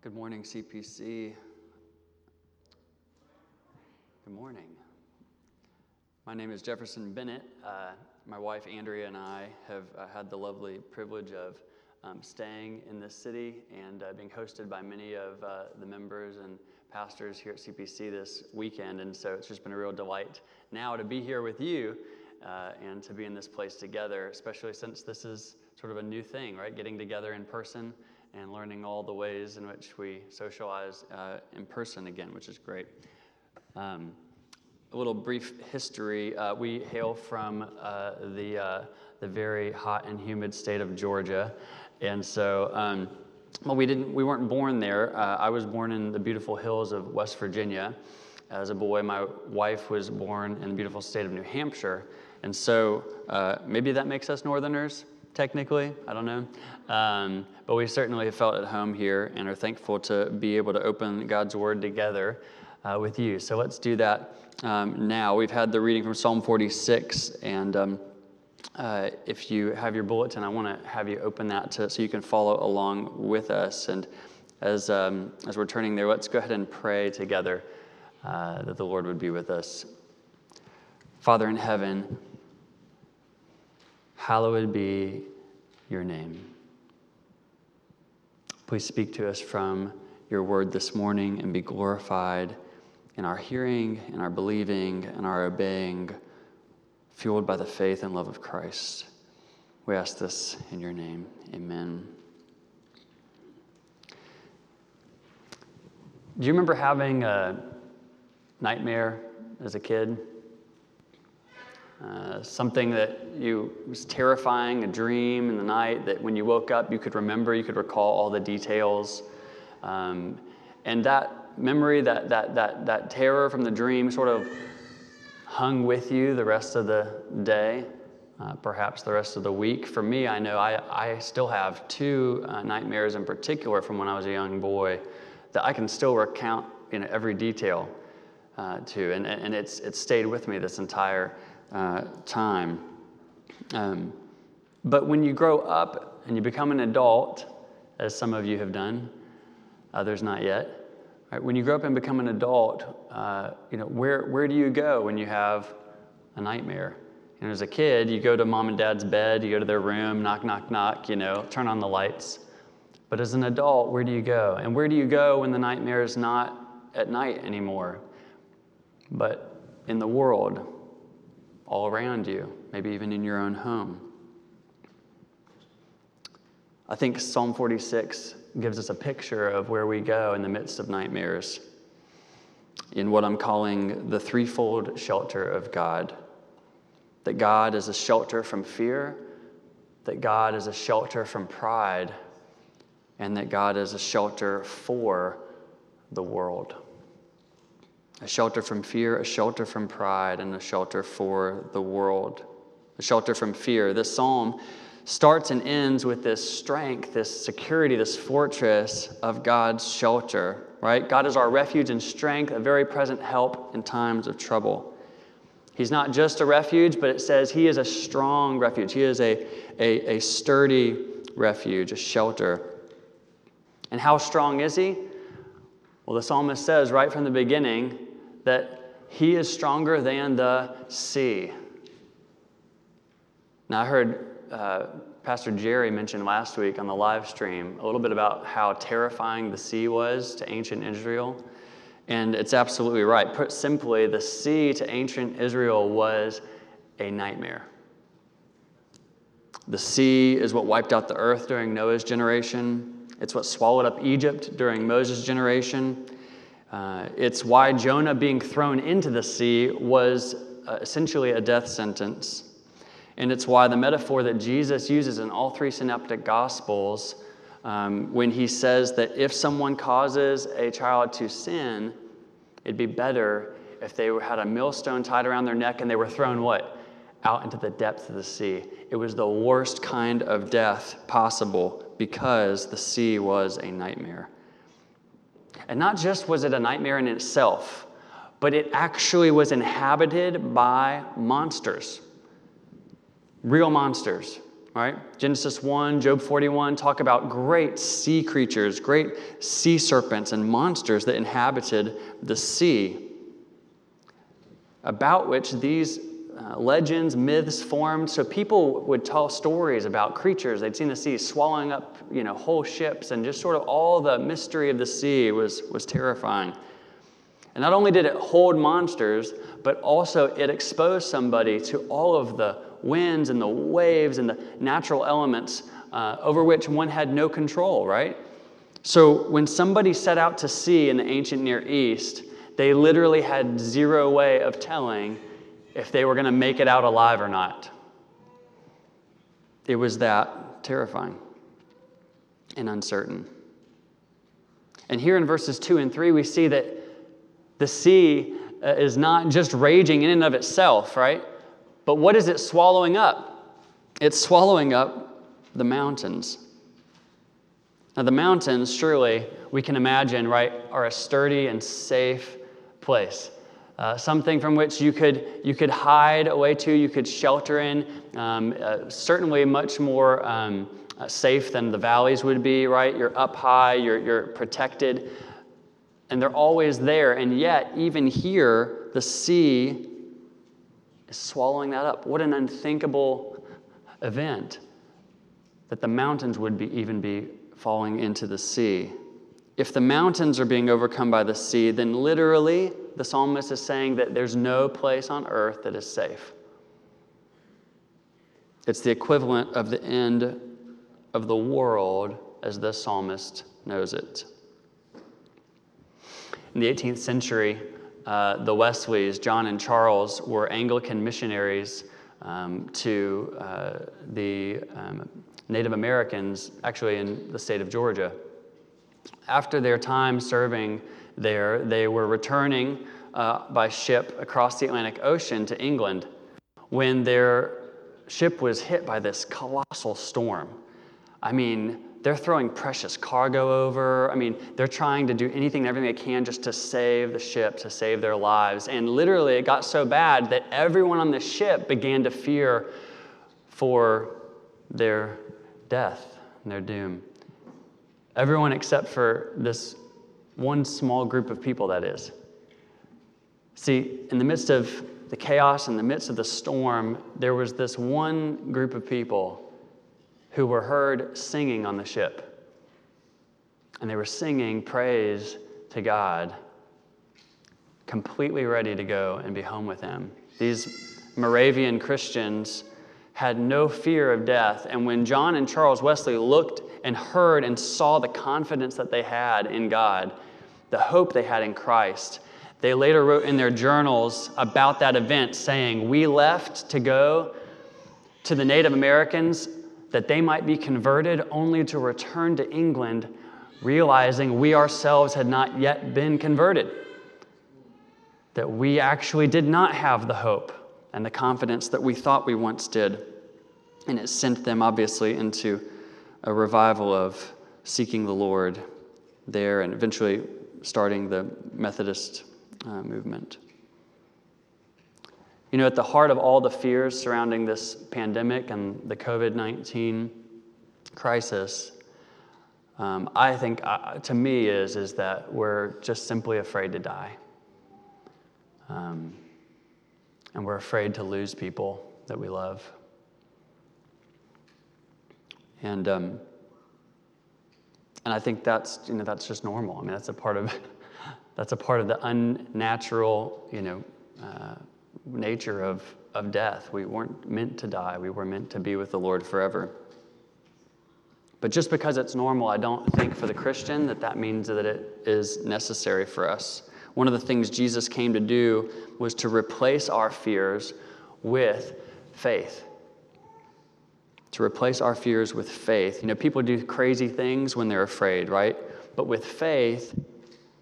Good morning, CPC. Good morning. My name is Jefferson Bennett. Uh, my wife Andrea and I have uh, had the lovely privilege of um, staying in this city and uh, being hosted by many of uh, the members and pastors here at CPC this weekend. And so it's just been a real delight now to be here with you uh, and to be in this place together, especially since this is sort of a new thing, right? Getting together in person and learning all the ways in which we socialize uh, in person again, which is great. Um, a little brief history. Uh, we hail from uh, the, uh, the very hot and humid state of Georgia. And so, um, well, we, didn't, we weren't born there. Uh, I was born in the beautiful hills of West Virginia. As a boy, my wife was born in the beautiful state of New Hampshire. And so, uh, maybe that makes us Northerners technically. I don't know. Um, but we certainly felt at home here and are thankful to be able to open God's Word together uh, with you. So let's do that um, now. We've had the reading from Psalm 46, and um, uh, if you have your bulletin, I want to have you open that to, so you can follow along with us. And as, um, as we're turning there, let's go ahead and pray together uh, that the Lord would be with us. Father in heaven, hallowed be your name. Please speak to us from your word this morning and be glorified in our hearing, in our believing, and our obeying, fueled by the faith and love of Christ. We ask this in your name. Amen. Do you remember having a nightmare as a kid? Uh, something that you was terrifying, a dream in the night that when you woke up you could remember, you could recall all the details. Um, and that memory, that, that, that, that terror from the dream sort of hung with you the rest of the day, uh, perhaps the rest of the week. For me, I know I, I still have two uh, nightmares in particular from when I was a young boy that I can still recount know, every detail uh, to. And, and it's, it's stayed with me this entire uh, time. Um, but when you grow up and you become an adult, as some of you have done, others not yet, Right? When you grow up and become an adult, uh, you know, where, where do you go when you have a nightmare? Know, as a kid, you go to mom and dad's bed, you go to their room, knock, knock, knock, you know, turn on the lights. But as an adult, where do you go? And where do you go when the nightmare is not at night anymore, but in the world, all around you, maybe even in your own home? I think Psalm 46 gives us a picture of where we go in the midst of nightmares in what I'm calling the threefold shelter of God. That God is a shelter from fear, that God is a shelter from pride, and that God is a shelter for the world. A shelter from fear, a shelter from pride, and a shelter for the world. A shelter from fear. This psalm starts and ends with this strength, this security, this fortress of God's shelter, right? God is our refuge and strength, a very present help in times of trouble. He's not just a refuge, but it says he is a strong refuge. He is a, a, a sturdy refuge, a shelter. And how strong is he? Well, the psalmist says right from the beginning that he is stronger than the sea. Now, I heard uh, Pastor Jerry mention last week on the live stream a little bit about how terrifying the sea was to ancient Israel. And it's absolutely right. Put simply, the sea to ancient Israel was a nightmare. The sea is what wiped out the earth during Noah's generation. It's what swallowed up Egypt during Moses' generation. Uh, it's why Jonah being thrown into the sea was uh, essentially a death sentence. And it's why the metaphor that Jesus uses in all three synoptic gospels, um, when he says that if someone causes a child to sin, it'd be better if they had a millstone tied around their neck and they were thrown what? Out into the depths of the sea. It was the worst kind of death possible because the sea was a nightmare. And not just was it a nightmare in itself, but it actually was inhabited by monsters real monsters. right? Genesis 1, Job 41 talk about great sea creatures, great sea serpents and monsters that inhabited the sea, about which these uh, legends, myths formed. So people would tell stories about creatures they'd seen the sea swallowing up, you know, whole ships, and just sort of all the mystery of the sea was, was terrifying. And not only did it hold monsters, but also it exposed somebody to all of the winds and the waves and the natural elements uh, over which one had no control, right? So when somebody set out to sea in the ancient Near East, they literally had zero way of telling if they were going to make it out alive or not. It was that terrifying and uncertain. And here in verses 2 and 3, we see that the sea uh, is not just raging in and of itself, right? But what is it swallowing up? It's swallowing up the mountains. Now, the mountains, surely we can imagine, right, are a sturdy and safe place. Uh, something from which you could, you could hide away to, you could shelter in, um, uh, certainly much more um, uh, safe than the valleys would be, right? You're up high, you're, you're protected and they're always there. And yet, even here, the sea is swallowing that up. What an unthinkable event that the mountains would be, even be falling into the sea. If the mountains are being overcome by the sea, then literally the psalmist is saying that there's no place on earth that is safe. It's the equivalent of the end of the world as the psalmist knows it. In the 18th century, uh, the Wesleys, John and Charles, were Anglican missionaries um, to uh, the um, Native Americans, actually in the state of Georgia. After their time serving there, they were returning uh, by ship across the Atlantic Ocean to England when their ship was hit by this colossal storm. I mean, they're throwing precious cargo over. I mean, they're trying to do anything and everything they can just to save the ship, to save their lives. And literally, it got so bad that everyone on the ship began to fear for their death and their doom. Everyone except for this one small group of people, that is. See, in the midst of the chaos, in the midst of the storm, there was this one group of people who were heard singing on the ship. And they were singing praise to God, completely ready to go and be home with Him. These Moravian Christians had no fear of death. And when John and Charles Wesley looked and heard and saw the confidence that they had in God, the hope they had in Christ, they later wrote in their journals about that event saying, We left to go to the Native Americans that they might be converted, only to return to England, realizing we ourselves had not yet been converted. That we actually did not have the hope and the confidence that we thought we once did. And it sent them, obviously, into a revival of seeking the Lord there and eventually starting the Methodist uh, movement. You know, at the heart of all the fears surrounding this pandemic and the COVID 19 crisis, um, I think uh, to me is, is that we're just simply afraid to die. Um, and we're afraid to lose people that we love. And, um, and I think that's, you know, that's just normal. I mean, that's a part of, that's a part of the unnatural, you know, uh, nature of, of death. We weren't meant to die, we were meant to be with the Lord forever. But just because it's normal, I don't think for the Christian that that means that it is necessary for us. One of the things Jesus came to do was to replace our fears with faith. To replace our fears with faith. You know, people do crazy things when they're afraid, right? But with faith,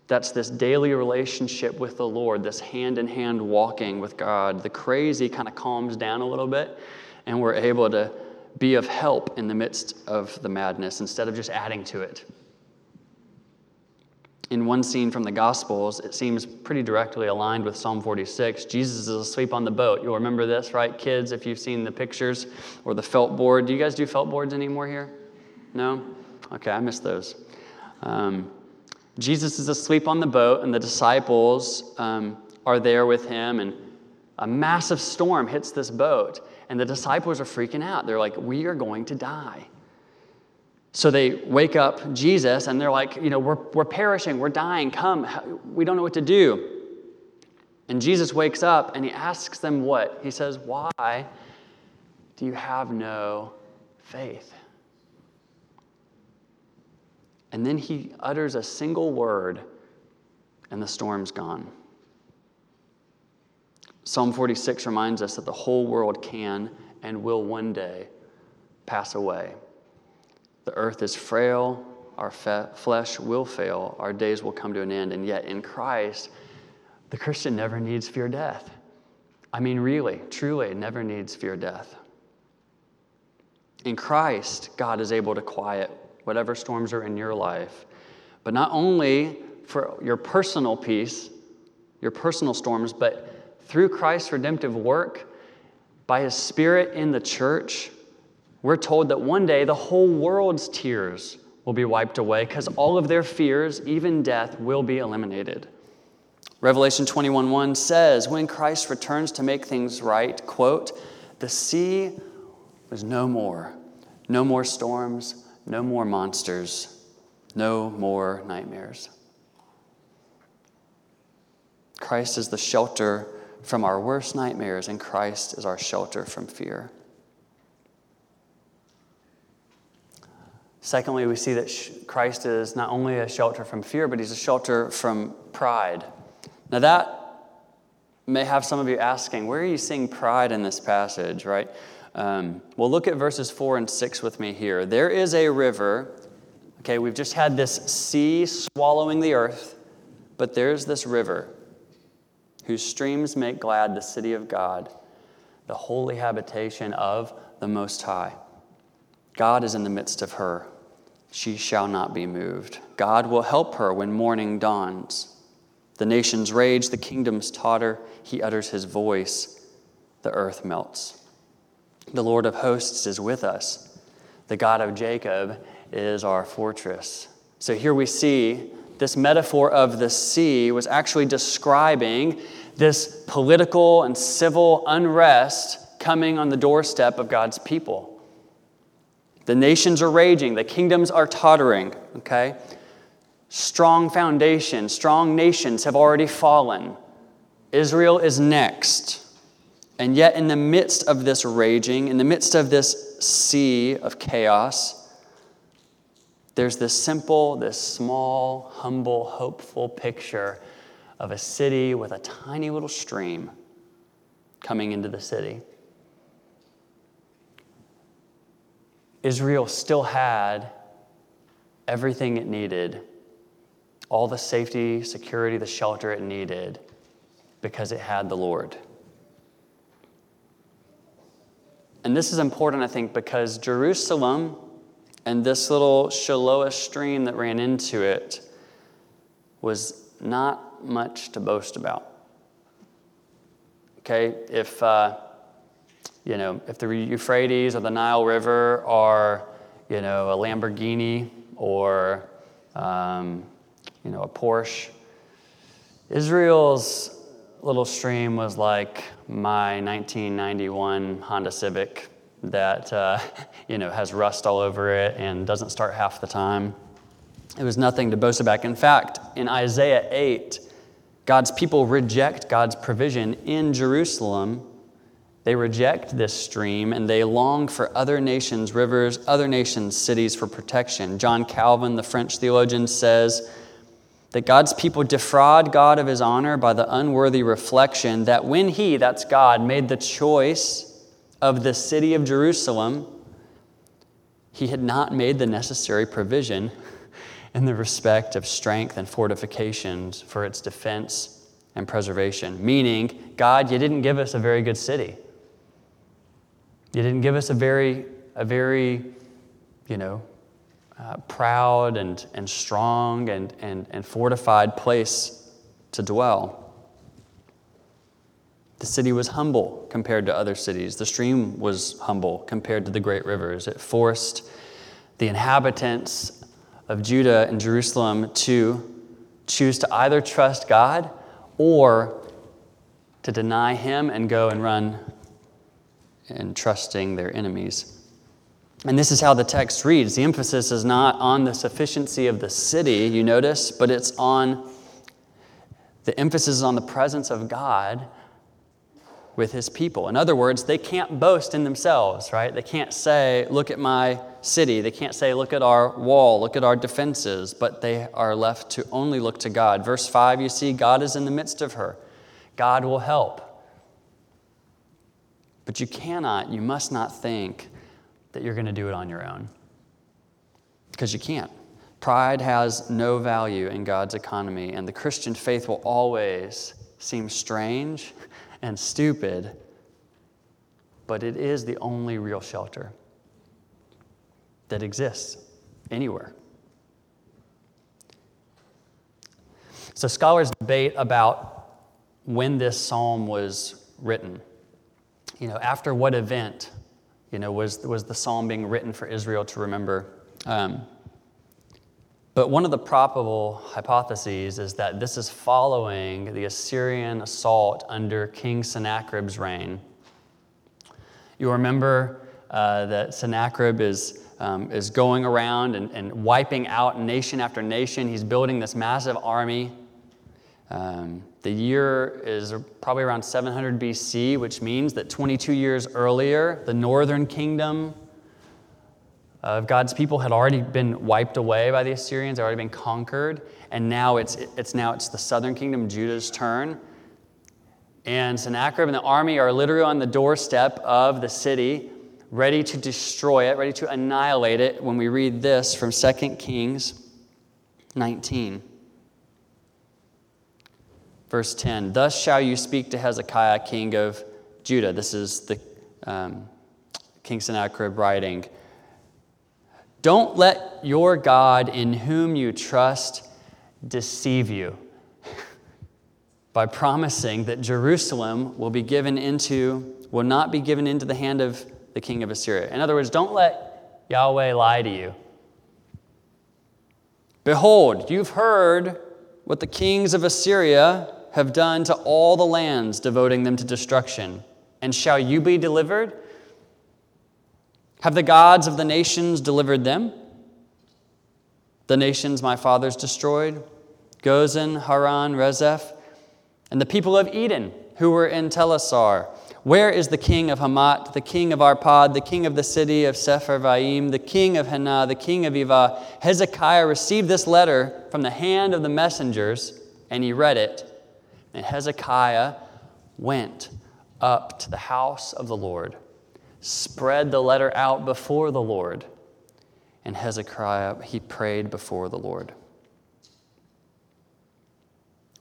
that's this daily relationship with the Lord, this hand in hand walking with God. The crazy kind of calms down a little bit, and we're able to be of help in the midst of the madness instead of just adding to it. In one scene from the Gospels, it seems pretty directly aligned with Psalm 46. Jesus is asleep on the boat. You'll remember this, right, kids, if you've seen the pictures or the felt board. Do you guys do felt boards anymore here? No? Okay, I missed those. Um, Jesus is asleep on the boat, and the disciples um, are there with him, and a massive storm hits this boat, and the disciples are freaking out. They're like, We are going to die. So they wake up Jesus and they're like, you know, we're, we're perishing, we're dying, come, we don't know what to do. And Jesus wakes up and he asks them what? He says, Why do you have no faith? And then he utters a single word and the storm's gone. Psalm 46 reminds us that the whole world can and will one day pass away. The earth is frail, our fe- flesh will fail, our days will come to an end, and yet in Christ, the Christian never needs fear death. I mean, really, truly, never needs fear death. In Christ, God is able to quiet whatever storms are in your life, but not only for your personal peace, your personal storms, but through Christ's redemptive work, by His Spirit in the church, we're told that one day the whole world's tears will be wiped away because all of their fears, even death, will be eliminated. Revelation 21:1 says, "When Christ returns to make things right, quote, the sea was no more. No more storms, no more monsters, no more nightmares." Christ is the shelter from our worst nightmares, and Christ is our shelter from fear. Secondly, we see that Christ is not only a shelter from fear, but he's a shelter from pride. Now, that may have some of you asking, where are you seeing pride in this passage, right? Um, well, look at verses 4 and 6 with me here. There is a river, okay, we've just had this sea swallowing the earth, but there's this river whose streams make glad the city of God, the holy habitation of the Most High. God is in the midst of her she shall not be moved. God will help her when morning dawns. The nations rage, the kingdoms totter. He utters his voice, the earth melts. The Lord of hosts is with us. The God of Jacob is our fortress. So here we see this metaphor of the sea was actually describing this political and civil unrest coming on the doorstep of God's people. The nations are raging, the kingdoms are tottering, okay? Strong foundation, strong nations have already fallen. Israel is next. And yet, in the midst of this raging, in the midst of this sea of chaos, there's this simple, this small, humble, hopeful picture of a city with a tiny little stream coming into the city. Israel still had everything it needed, all the safety, security, the shelter it needed, because it had the Lord. And this is important, I think, because Jerusalem and this little Shiloah stream that ran into it was not much to boast about. Okay, if uh, you know, if the Euphrates or the Nile River are, you know, a Lamborghini or, um, you know, a Porsche, Israel's little stream was like my 1991 Honda Civic that, uh, you know, has rust all over it and doesn't start half the time. It was nothing to boast about. In fact, in Isaiah 8, God's people reject God's provision in Jerusalem they reject this stream and they long for other nations' rivers, other nations' cities for protection. John Calvin, the French theologian, says that God's people defraud God of his honor by the unworthy reflection that when he, that's God, made the choice of the city of Jerusalem, he had not made the necessary provision in the respect of strength and fortifications for its defense and preservation. Meaning, God, you didn't give us a very good city. You didn't give us a very, a very, you know, uh, proud and, and strong and, and, and fortified place to dwell. The city was humble compared to other cities. The stream was humble compared to the great rivers. It forced the inhabitants of Judah and Jerusalem to choose to either trust God or to deny Him and go and run and trusting their enemies. And this is how the text reads. The emphasis is not on the sufficiency of the city, you notice, but it's on the emphasis is on the presence of God with his people. In other words, they can't boast in themselves, right? They can't say, Look at my city. They can't say, Look at our wall, look at our defenses, but they are left to only look to God. Verse 5, you see, God is in the midst of her. God will help. But you cannot, you must not think that you're going to do it on your own. Because you can't. Pride has no value in God's economy, and the Christian faith will always seem strange and stupid, but it is the only real shelter that exists anywhere. So, scholars debate about when this psalm was written. You know, after what event, you know, was, was the psalm being written for Israel to remember? Um, but one of the probable hypotheses is that this is following the Assyrian assault under King Sennacherib's reign. You remember uh, that Sennacherib is, um, is going around and, and wiping out nation after nation. He's building this massive army. Um, the year is probably around 700 BC, which means that 22 years earlier, the northern kingdom of God's people had already been wiped away by the Assyrians, already been conquered, and now it's, it's now it's the southern kingdom, Judah's turn. And Sennacherib and the army are literally on the doorstep of the city, ready to destroy it, ready to annihilate it when we read this from 2 Kings 19. Verse 10 Thus shall you speak to Hezekiah, king of Judah. This is the um, King Sennacherib writing. Don't let your God in whom you trust deceive you by promising that Jerusalem will be given into will not be given into the hand of the king of Assyria. In other words, don't let Yahweh lie to you. Behold, you've heard what the kings of Assyria have done to all the lands, devoting them to destruction. And shall you be delivered? Have the gods of the nations delivered them? The nations my fathers destroyed Gozan, Haran, Rezeph, and the people of Eden who were in Telassar. Where is the king of Hamath, the king of Arpad, the king of the city of Sepharvaim, the king of Hena, the king of Ivah? Hezekiah received this letter from the hand of the messengers, and he read it. And Hezekiah went up to the house of the Lord spread the letter out before the Lord. And Hezekiah, he prayed before the Lord.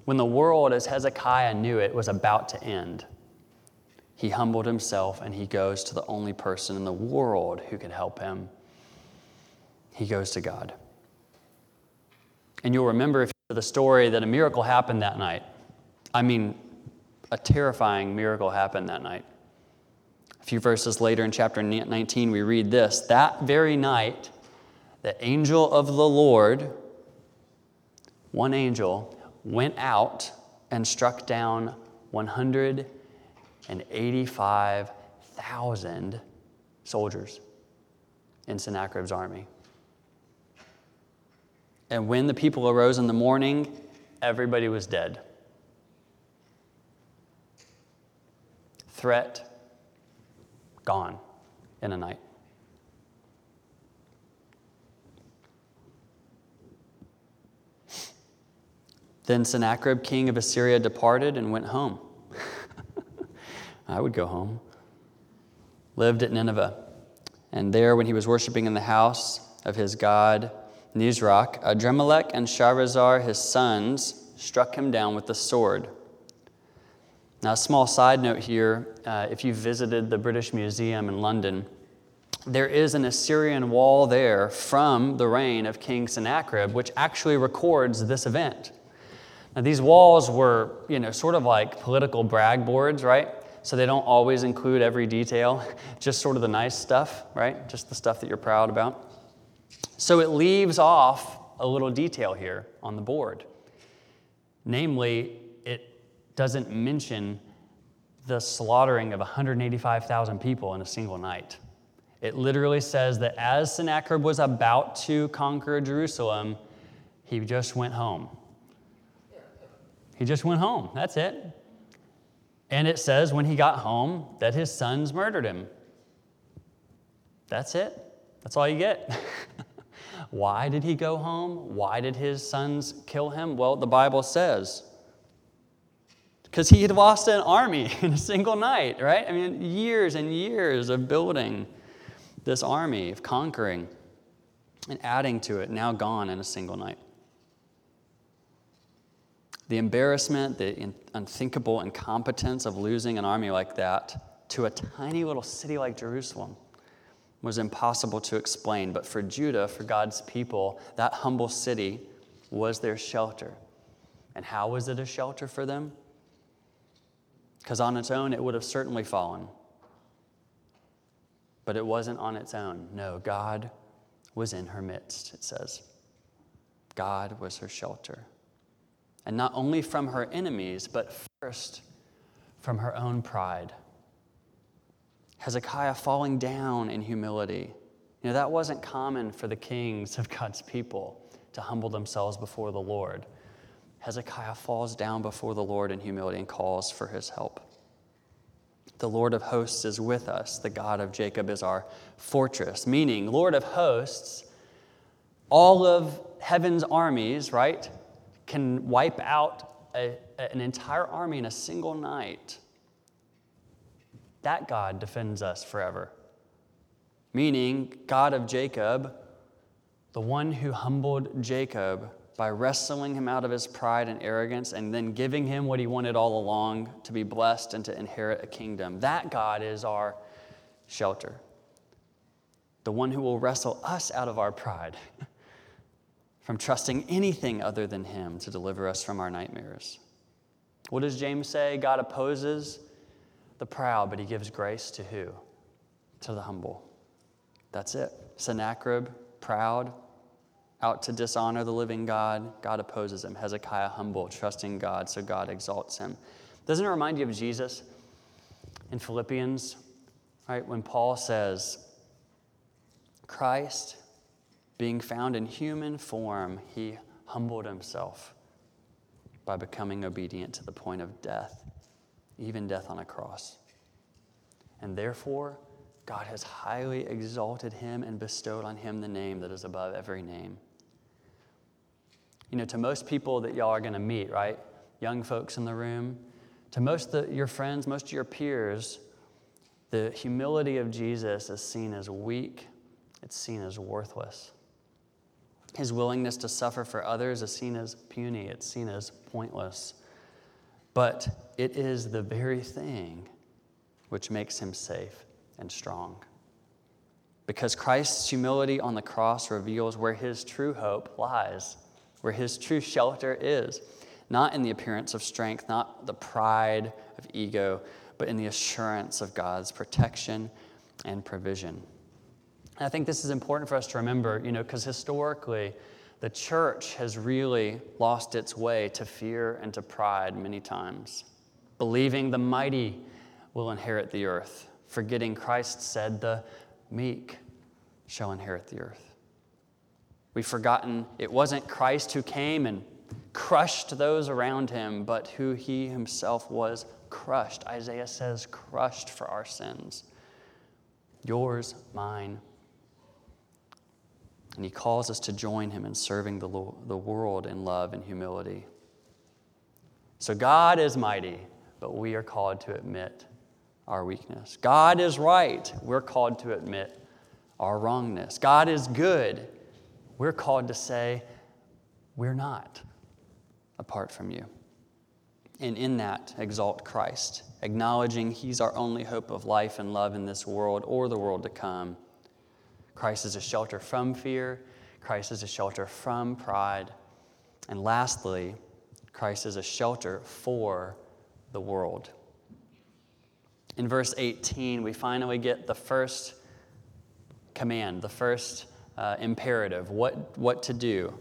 When the world, as Hezekiah knew it, was about to end, he humbled himself and he goes to the only person in the world who could help him. He goes to God. And you'll remember if you the story that a miracle happened that night. I mean, a terrifying miracle happened that night. A few verses later in chapter 19, we read this That very night, the angel of the Lord, one angel, went out and struck down 185,000 soldiers in Sennacherib's army. And when the people arose in the morning, everybody was dead. Threat gone in a night. Then Sennacherib, king of Assyria, departed and went home. I would go home. Lived at Nineveh. And there, when he was worshiping in the house of his god Nisroch, Adrammelech and Sharezer, his sons, struck him down with the sword. Now, a small side note here uh, if you visited the British Museum in London, there is an Assyrian wall there from the reign of King Sennacherib, which actually records this event. Now, these walls were, you know, sort of like political brag boards, right? So they don't always include every detail, just sort of the nice stuff, right? Just the stuff that you're proud about. So it leaves off a little detail here on the board. Namely, doesn't mention the slaughtering of 185,000 people in a single night. It literally says that as Sennacherib was about to conquer Jerusalem, he just went home. He just went home. That's it. And it says when he got home that his sons murdered him. That's it. That's all you get. Why did he go home? Why did his sons kill him? Well, the Bible says because he had lost an army in a single night, right? I mean, years and years of building this army, of conquering and adding to it, now gone in a single night. The embarrassment, the unthinkable incompetence of losing an army like that to a tiny little city like Jerusalem was impossible to explain. But for Judah, for God's people, that humble city was their shelter. And how was it a shelter for them? Because on its own, it would have certainly fallen. But it wasn't on its own. No, God was in her midst, it says. God was her shelter. And not only from her enemies, but first from her own pride. Hezekiah falling down in humility. You know, that wasn't common for the kings of God's people to humble themselves before the Lord. Hezekiah falls down before the Lord in humility and calls for his help. The Lord of hosts is with us. The God of Jacob is our fortress. Meaning, Lord of hosts, all of heaven's armies, right, can wipe out a, an entire army in a single night. That God defends us forever. Meaning, God of Jacob, the one who humbled Jacob by wrestling him out of his pride and arrogance and then giving him what he wanted all along to be blessed and to inherit a kingdom. That God is our shelter. The one who will wrestle us out of our pride, from trusting anything other than him to deliver us from our nightmares. What does James say? God opposes the proud, but he gives grace to who? To the humble. That's it. Sennacherib, proud, out to dishonor the living God, God opposes him. Hezekiah, humble, trusting God, so God exalts him. Doesn't it remind you of Jesus in Philippians? Right, when Paul says, Christ, being found in human form, he humbled himself by becoming obedient to the point of death, even death on a cross. And therefore, God has highly exalted him and bestowed on him the name that is above every name you know, to most people that y'all are going to meet, right? Young folks in the room, to most of your friends, most of your peers, the humility of Jesus is seen as weak, it's seen as worthless. His willingness to suffer for others is seen as puny, it's seen as pointless. But it is the very thing which makes him safe and strong. Because Christ's humility on the cross reveals where his true hope lies where his true shelter is, not in the appearance of strength, not the pride of ego, but in the assurance of God's protection and provision. And I think this is important for us to remember, you know, because historically, the church has really lost its way to fear and to pride many times, believing the mighty will inherit the earth, forgetting Christ said, the meek shall inherit the earth. We've forgotten it wasn't Christ who came and crushed those around him, but who he himself was crushed. Isaiah says, crushed for our sins. Yours, mine. And he calls us to join him in serving the, the world in love and humility. So God is mighty, but we are called to admit our weakness. God is right. We're called to admit our wrongness. God is good we're called to say, We're not apart from you. And in that, exalt Christ, acknowledging He's our only hope of life and love in this world or the world to come, Christ is a shelter from fear. Christ is a shelter from pride. And lastly, Christ is a shelter for the world. In verse 18, we finally get the first command, the first uh, imperative, what, what to do.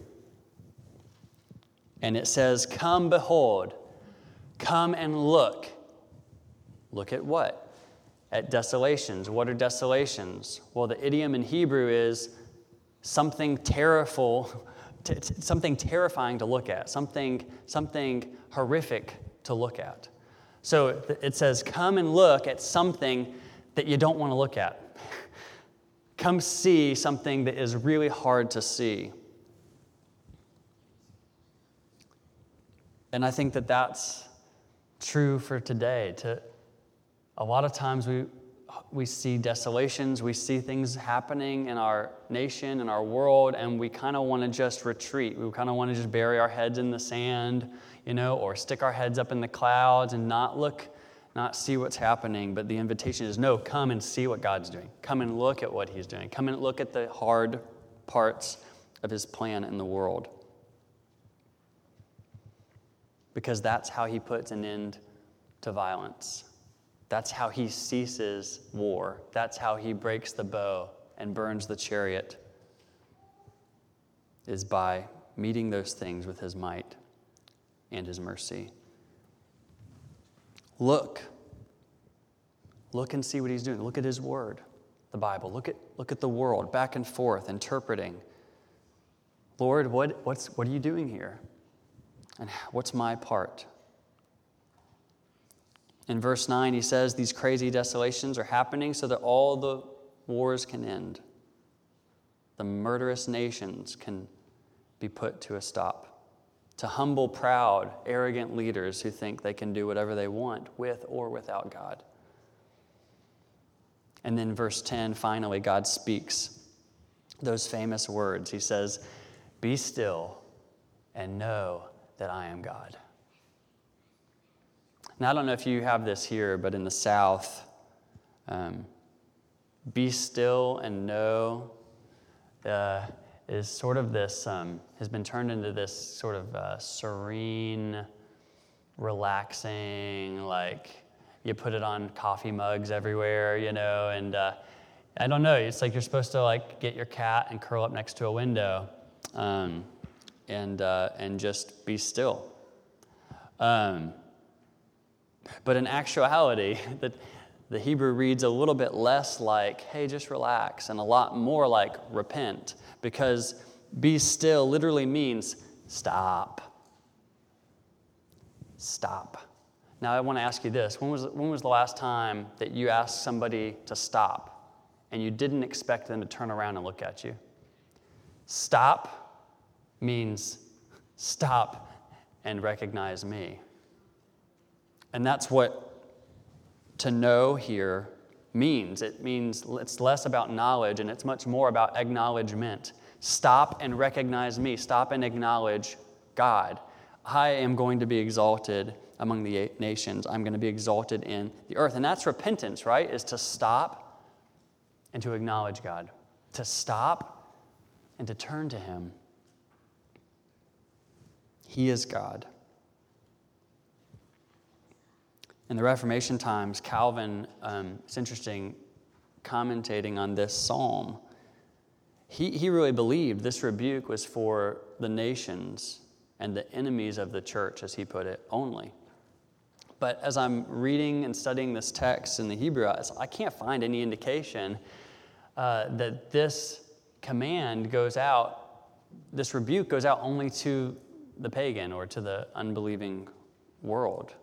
And it says, Come, behold, come and look. Look at what? At desolations. What are desolations? Well, the idiom in Hebrew is something terrible, t- t- something terrifying to look at, something, something horrific to look at. So it says, Come and look at something that you don't want to look at. Come see something that is really hard to see. And I think that that's true for today. To, a lot of times we, we see desolations, we see things happening in our nation, in our world, and we kind of want to just retreat. We kind of want to just bury our heads in the sand, you know, or stick our heads up in the clouds and not look not see what's happening, but the invitation is no, come and see what God's doing. Come and look at what He's doing. Come and look at the hard parts of His plan in the world. Because that's how He puts an end to violence. That's how He ceases war. That's how He breaks the bow and burns the chariot, is by meeting those things with His might and His mercy. Look. Look and see what he's doing. Look at his word, the Bible. Look at, look at the world, back and forth, interpreting. Lord, what, what's, what are you doing here? And what's my part? In verse 9, he says these crazy desolations are happening so that all the wars can end. The murderous nations can be put to a stop to humble, proud, arrogant leaders who think they can do whatever they want with or without God. And then, verse 10, finally, God speaks those famous words. He says, Be still and know that I am God. Now, I don't know if you have this here, but in the South, um, be still and know. Uh, is sort of this, um, has been turned into this sort of uh, serene, relaxing, like you put it on coffee mugs everywhere, you know, and uh, I don't know, it's like you're supposed to like get your cat and curl up next to a window um, and, uh, and just be still. Um, but in actuality, the, the Hebrew reads a little bit less like, hey, just relax, and a lot more like repent because be still literally means stop. Stop. Now, I want to ask you this when was, when was the last time that you asked somebody to stop and you didn't expect them to turn around and look at you? Stop means stop and recognize me. And that's what to know here means. It means it's less about knowledge and it's much more about acknowledgement. Stop and recognize me. Stop and acknowledge God. I am going to be exalted among the nations. I'm going to be exalted in the earth. And that's repentance, right? Is to stop and to acknowledge God. To stop and to turn to Him. He is God. In the Reformation times, Calvin, um, it's interesting, commentating on this psalm, he, he really believed this rebuke was for the nations and the enemies of the church, as he put it, only. But as I'm reading and studying this text in the Hebrew, I can't find any indication uh, that this command goes out, this rebuke goes out only to the pagan or to the unbelieving world.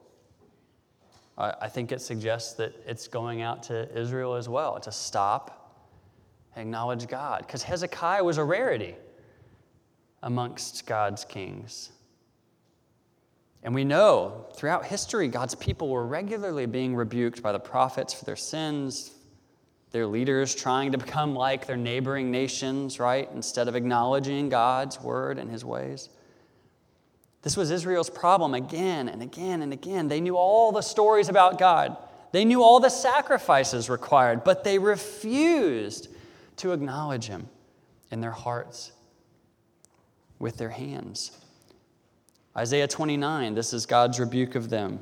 I think it suggests that it's going out to Israel as well to stop, acknowledge God. Because Hezekiah was a rarity amongst God's kings. And we know throughout history, God's people were regularly being rebuked by the prophets for their sins, their leaders trying to become like their neighboring nations, right? Instead of acknowledging God's word and his ways. This was Israel's problem again and again and again. They knew all the stories about God, they knew all the sacrifices required, but they refused to acknowledge him in their hearts with their hands. Isaiah 29, this is God's rebuke of them.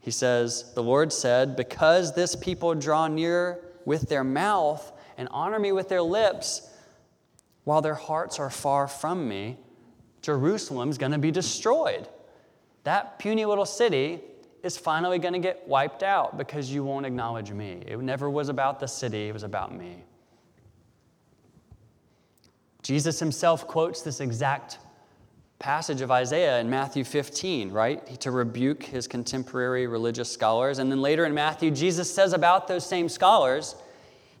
He says, The Lord said, Because this people draw near with their mouth and honor me with their lips, while their hearts are far from me, Jerusalem's going to be destroyed. That puny little city is finally going to get wiped out because you won't acknowledge me. It never was about the city, it was about me. Jesus himself quotes this exact passage of Isaiah in Matthew 15, right? To rebuke his contemporary religious scholars. And then later in Matthew, Jesus says about those same scholars,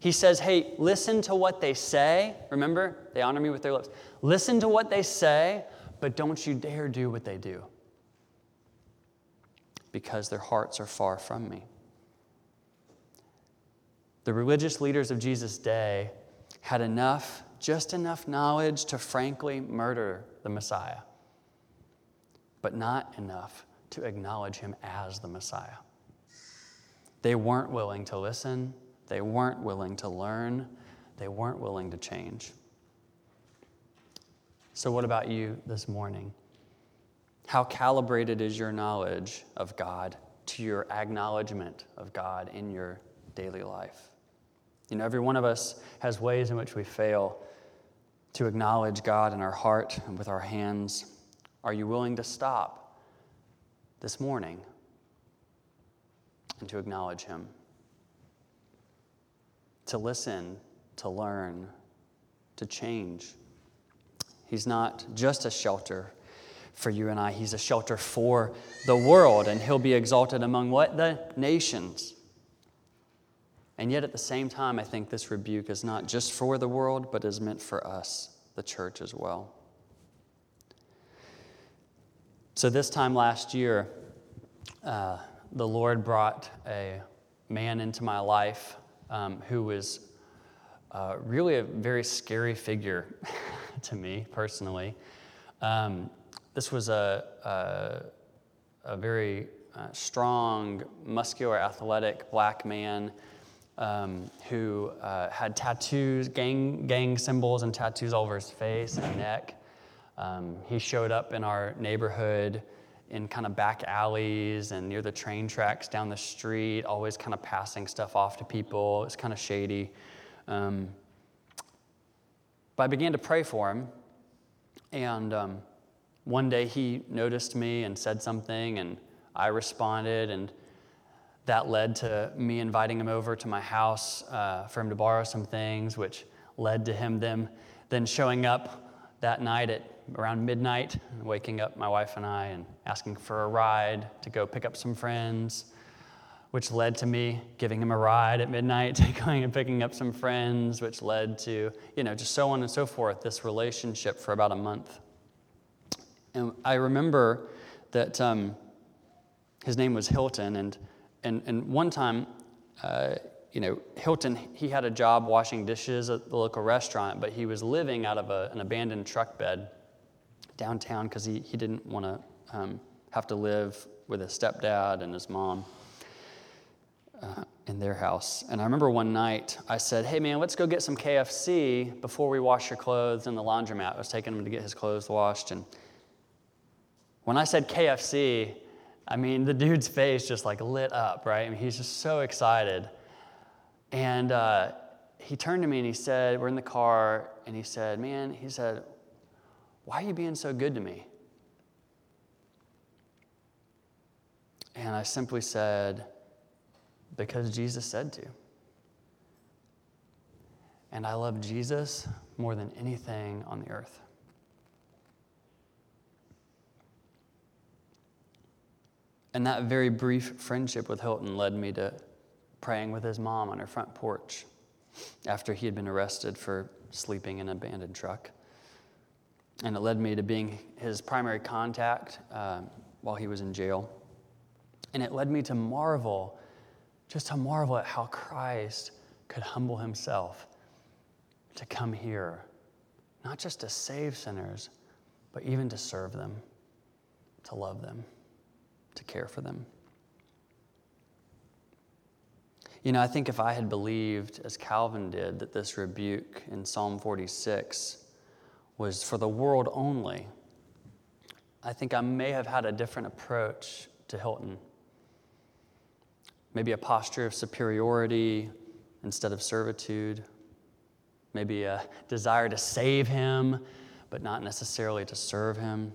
he says, Hey, listen to what they say. Remember, they honor me with their lips. Listen to what they say, but don't you dare do what they do because their hearts are far from me. The religious leaders of Jesus' day had enough, just enough knowledge to frankly murder the Messiah, but not enough to acknowledge him as the Messiah. They weren't willing to listen, they weren't willing to learn, they weren't willing to change. So, what about you this morning? How calibrated is your knowledge of God to your acknowledgement of God in your daily life? You know, every one of us has ways in which we fail to acknowledge God in our heart and with our hands. Are you willing to stop this morning and to acknowledge Him? To listen, to learn, to change. He's not just a shelter for you and I. He's a shelter for the world, and he'll be exalted among what? The nations. And yet, at the same time, I think this rebuke is not just for the world, but is meant for us, the church, as well. So, this time last year, uh, the Lord brought a man into my life um, who was uh, really a very scary figure to me personally. Um, this was a, a, a very uh, strong, muscular, athletic black man um, who uh, had tattoos, gang, gang symbols, and tattoos all over his face and neck. Um, he showed up in our neighborhood in kind of back alleys and near the train tracks down the street, always kind of passing stuff off to people. It's kind of shady. Um, but I began to pray for him, and um, one day he noticed me and said something, and I responded, and that led to me inviting him over to my house uh, for him to borrow some things, which led to him them then showing up that night at around midnight, waking up my wife and I and asking for a ride to go pick up some friends, which led to me giving him a ride at midnight, going and picking up some friends, which led to, you know, just so on and so forth, this relationship for about a month. And I remember that um, his name was Hilton, and, and, and one time, uh, you know, Hilton, he had a job washing dishes at the local restaurant, but he was living out of a, an abandoned truck bed downtown because he, he didn't want to um, have to live with his stepdad and his mom uh, in their house. And I remember one night I said, Hey man, let's go get some KFC before we wash your clothes in the laundromat. I was taking him to get his clothes washed. And when I said KFC, I mean, the dude's face just like lit up, right? I mean, he's just so excited. And uh, he turned to me and he said, We're in the car, and he said, Man, he said, Why are you being so good to me? And I simply said, Because Jesus said to. And I love Jesus more than anything on the earth. And that very brief friendship with Hilton led me to praying with his mom on her front porch after he had been arrested for sleeping in an abandoned truck. And it led me to being his primary contact uh, while he was in jail. And it led me to marvel, just to marvel at how Christ could humble himself to come here, not just to save sinners, but even to serve them, to love them to care for them. You know, I think if I had believed, as Calvin did, that this rebuke in Psalm 46 was for the world only, I think I may have had a different approach to Hilton. Maybe a posture of superiority instead of servitude. Maybe a desire to save him, but not necessarily to serve him.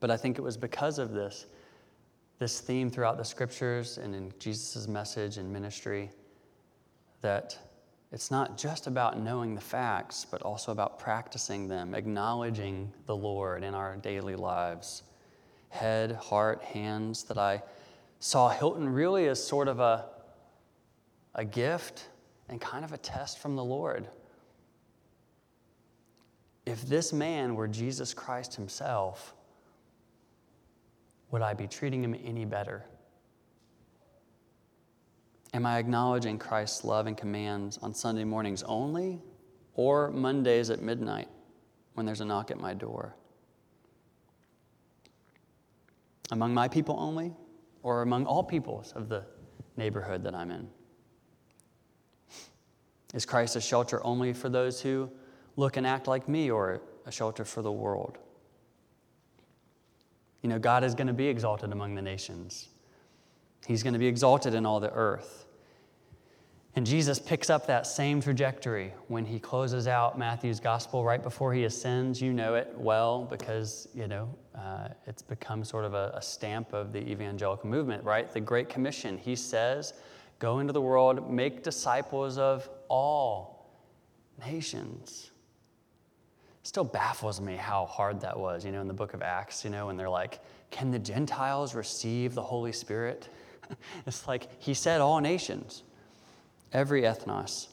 But I think it was because of this, this theme throughout the scriptures and in Jesus' message and ministry, that it's not just about knowing the facts, but also about practicing them, acknowledging the Lord in our daily lives. Head, heart, hands, that I saw Hilton really as sort of a, a gift and kind of a test from the Lord. If this man were Jesus Christ himself, would I be treating him any better? Am I acknowledging Christ's love and commands on Sunday mornings only or Mondays at midnight when there's a knock at my door? Among my people only or among all peoples of the neighborhood that I'm in? Is Christ a shelter only for those who look and act like me or a shelter for the world? You know, God is going to be exalted among the nations. He's going to be exalted in all the earth. And Jesus picks up that same trajectory when he closes out Matthew's gospel right before he ascends. You know it well because, you know, uh, it's become sort of a, a stamp of the evangelical movement, right? The Great Commission. He says, Go into the world, make disciples of all nations. Still baffles me how hard that was, you know, in the book of Acts, you know, when they're like, Can the Gentiles receive the Holy Spirit? it's like, He said all nations every ethnos,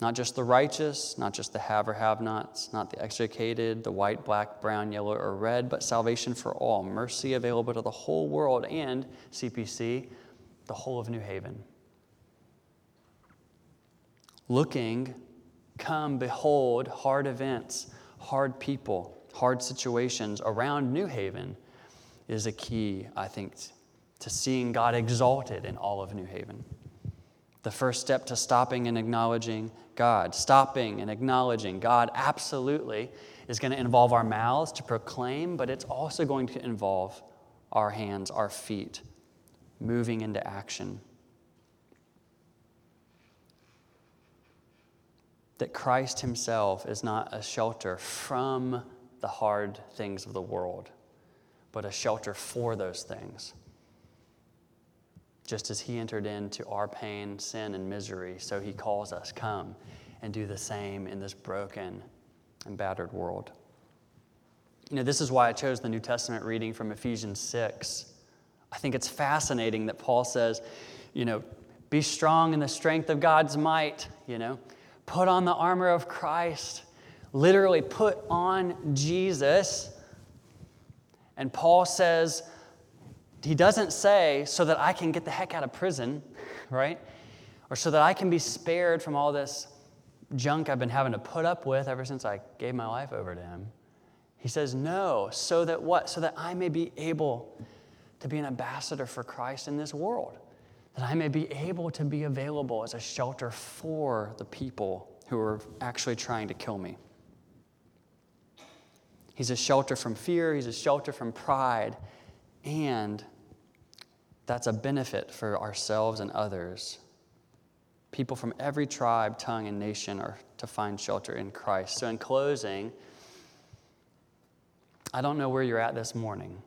not just the righteous, not just the have or have nots, not the educated, the white, black, brown, yellow, or red, but salvation for all, mercy available to the whole world, and CPC, the whole of New Haven. Looking, come, behold, hard events, hard people, hard situations around New Haven is a key, I think, to seeing God exalted in all of New Haven the first step to stopping and acknowledging God. Stopping and acknowledging God absolutely is going to involve our mouths to proclaim, but it's also going to involve our hands, our feet, moving into action. That Christ Himself is not a shelter from the hard things of the world, but a shelter for those things. Just as he entered into our pain, sin, and misery, so he calls us, come and do the same in this broken and battered world. You know, this is why I chose the New Testament reading from Ephesians 6. I think it's fascinating that Paul says, you know, be strong in the strength of God's might, you know, put on the armor of Christ, literally put on Jesus. And Paul says, he doesn't say, so that I can get the heck out of prison, right? Or so that I can be spared from all this junk I've been having to put up with ever since I gave my life over to him. He says, no, so that what? So that I may be able to be an ambassador for Christ in this world, that I may be able to be available as a shelter for the people who are actually trying to kill me. He's a shelter from fear, he's a shelter from pride, and that's a benefit for ourselves and others. People from every tribe, tongue, and nation are to find shelter in Christ. So, in closing, I don't know where you're at this morning.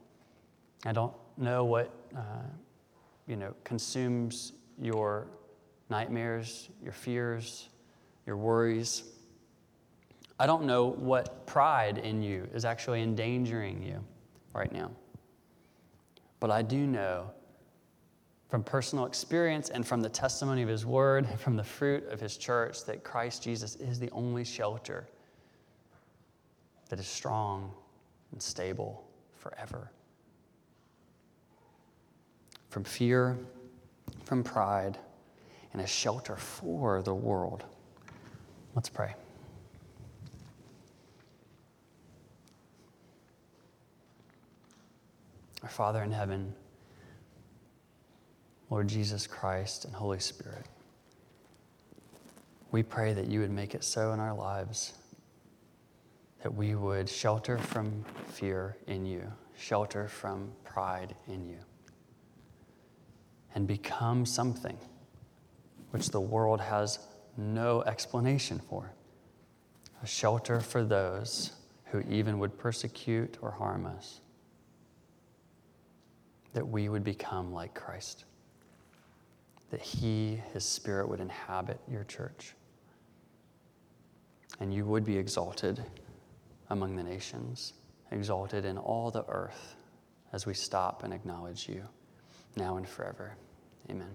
I don't know what uh, you know consumes your nightmares, your fears, your worries. I don't know what pride in you is actually endangering you right now. But I do know from personal experience and from the testimony of His Word, from the fruit of His church, that Christ Jesus is the only shelter that is strong and stable forever. From fear, from pride, and a shelter for the world. Let's pray. Our Father in heaven, Lord Jesus Christ and Holy Spirit, we pray that you would make it so in our lives, that we would shelter from fear in you, shelter from pride in you, and become something which the world has no explanation for a shelter for those who even would persecute or harm us, that we would become like Christ, that He, His Spirit, would inhabit your church, and you would be exalted among the nations, exalted in all the earth as we stop and acknowledge you now and forever. Amen.